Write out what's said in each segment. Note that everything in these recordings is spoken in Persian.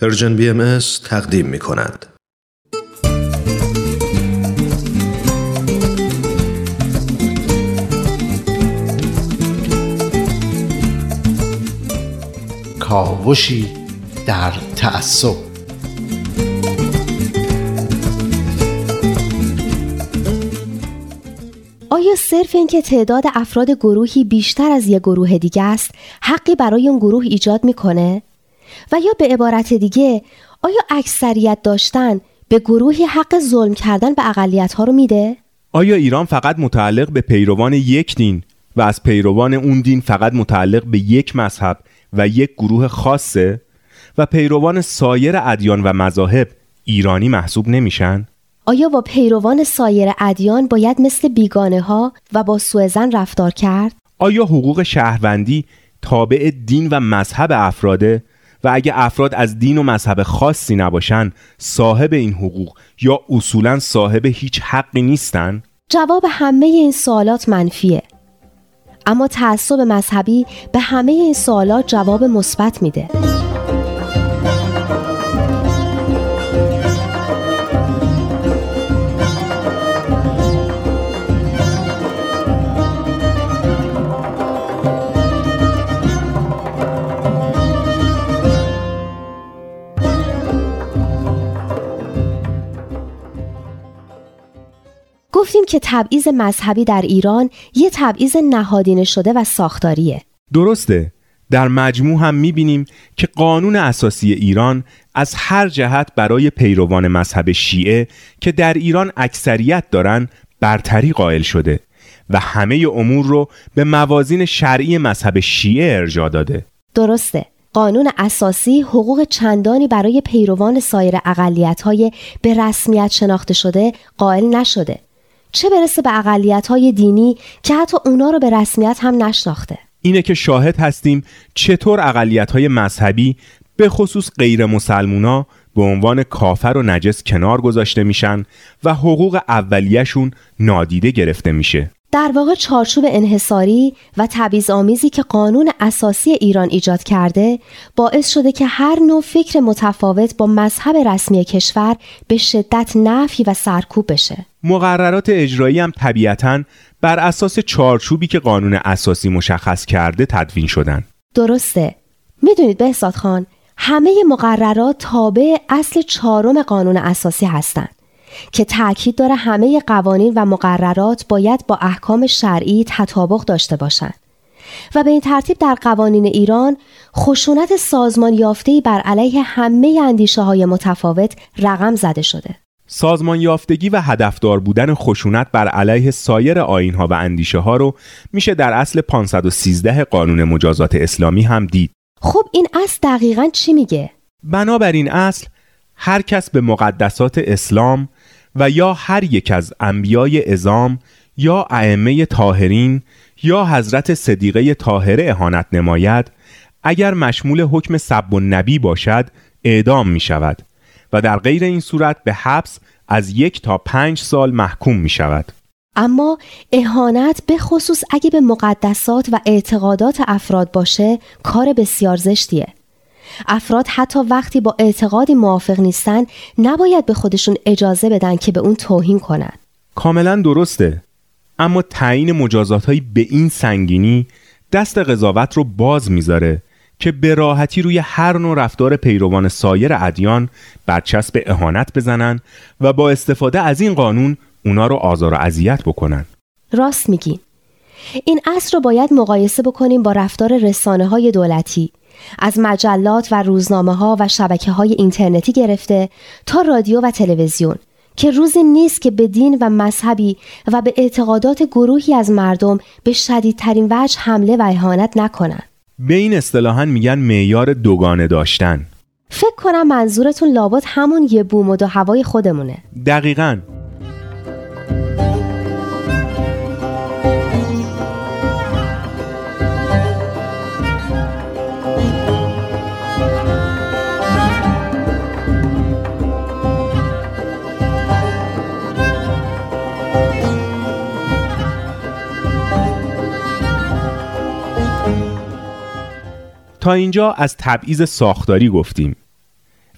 پرژن بی ام تقدیم می کند. کاوشی در تعصب آیا صرف اینکه تعداد افراد گروهی بیشتر از یک گروه دیگه است حقی برای اون گروه ایجاد می‌کنه و یا به عبارت دیگه آیا اکثریت داشتن به گروهی حق ظلم کردن به اقلیت ها رو میده؟ آیا ایران فقط متعلق به پیروان یک دین و از پیروان اون دین فقط متعلق به یک مذهب و یک گروه خاصه و پیروان سایر ادیان و مذاهب ایرانی محسوب نمیشن؟ آیا با پیروان سایر ادیان باید مثل بیگانه ها و با سوء رفتار کرد؟ آیا حقوق شهروندی تابع دین و مذهب افراده و اگه افراد از دین و مذهب خاصی نباشن صاحب این حقوق یا اصولا صاحب هیچ حقی نیستن؟ جواب همه این سوالات منفیه اما تعصب مذهبی به همه این سوالات جواب مثبت میده گفتیم که تبعیض مذهبی در ایران یه تبعیض نهادینه شده و ساختاریه. درسته. در مجموع هم می‌بینیم که قانون اساسی ایران از هر جهت برای پیروان مذهب شیعه که در ایران اکثریت دارن برتری قائل شده و همه امور رو به موازین شرعی مذهب شیعه ارجا داده. درسته. قانون اساسی حقوق چندانی برای پیروان سایر اقلیت های به رسمیت شناخته شده قائل نشده. چه برسه به اقلیت های دینی که حتی اونا رو به رسمیت هم نشناخته؟ اینه که شاهد هستیم چطور اقلیت های مذهبی به خصوص غیر مسلمونا به عنوان کافر و نجس کنار گذاشته میشن و حقوق اولیهشون نادیده گرفته میشه. در واقع چارچوب انحصاری و تبعیض آمیزی که قانون اساسی ایران ایجاد کرده باعث شده که هر نوع فکر متفاوت با مذهب رسمی کشور به شدت نفی و سرکوب بشه. مقررات اجرایی هم طبیعتا بر اساس چارچوبی که قانون اساسی مشخص کرده تدوین شدن. درسته. می‌دونید بهزاد خان همه مقررات تابع اصل چهارم قانون اساسی هستند که تاکید داره همه قوانین و مقررات باید با احکام شرعی تطابق داشته باشند و به این ترتیب در قوانین ایران خشونت سازمان یافته‌ای بر علیه همه اندیشه های متفاوت رقم زده شده. سازمان یافتگی و هدفدار بودن خشونت بر علیه سایر آینها و اندیشه ها رو میشه در اصل 513 قانون مجازات اسلامی هم دید. خب این اصل دقیقا چی میگه؟ بنابراین اصل هر کس به مقدسات اسلام و یا هر یک از انبیای ازام یا ائمه طاهرین یا حضرت صدیقه طاهره اهانت نماید اگر مشمول حکم سب و نبی باشد اعدام می شود و در غیر این صورت به حبس از یک تا پنج سال محکوم می شود. اما اهانت به خصوص اگه به مقدسات و اعتقادات افراد باشه کار بسیار زشتیه. افراد حتی وقتی با اعتقادی موافق نیستن نباید به خودشون اجازه بدن که به اون توهین کنن کاملا درسته اما تعیین مجازات به این سنگینی دست قضاوت رو باز می‌ذاره که به راحتی روی هر نوع رفتار پیروان سایر ادیان برچسب اهانت بزنن و با استفاده از این قانون اونا رو آزار و اذیت بکنن. راست میگین این اصل رو باید مقایسه بکنیم با رفتار رسانه های دولتی. از مجلات و روزنامه ها و شبکه های اینترنتی گرفته تا رادیو و تلویزیون که روزی نیست که به دین و مذهبی و به اعتقادات گروهی از مردم به شدیدترین وجه حمله و اهانت نکنند. به این اصطلاحا میگن معیار دوگانه داشتن. فکر کنم منظورتون لابد همون یه بوم و دو هوای خودمونه. دقیقاً تا اینجا از تبعیض ساختاری گفتیم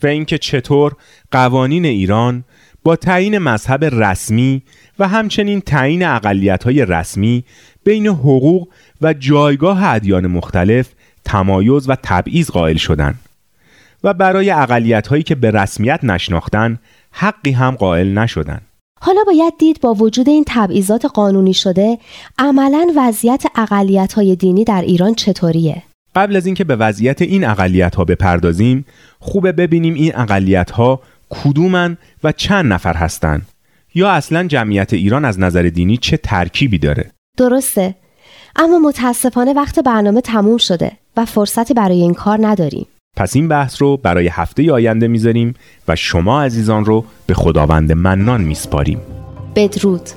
و اینکه چطور قوانین ایران با تعیین مذهب رسمی و همچنین تعیین های رسمی بین حقوق و جایگاه ادیان مختلف تمایز و تبعیض قائل شدند و برای اقلیت هایی که به رسمیت نشناختن حقی هم قائل نشدند. حالا باید دید با وجود این تبعیضات قانونی شده عملا وضعیت اقلیت های دینی در ایران چطوریه؟ قبل از اینکه به وضعیت این اقلیت ها بپردازیم خوبه ببینیم این اقلیت ها کدومن و چند نفر هستند یا اصلا جمعیت ایران از نظر دینی چه ترکیبی داره؟ درسته. اما متاسفانه وقت برنامه تموم شده و فرصتی برای این کار نداریم. پس این بحث رو برای هفته آینده می‌ذاریم و شما عزیزان رو به خداوند منان میسپاریم. بدرود.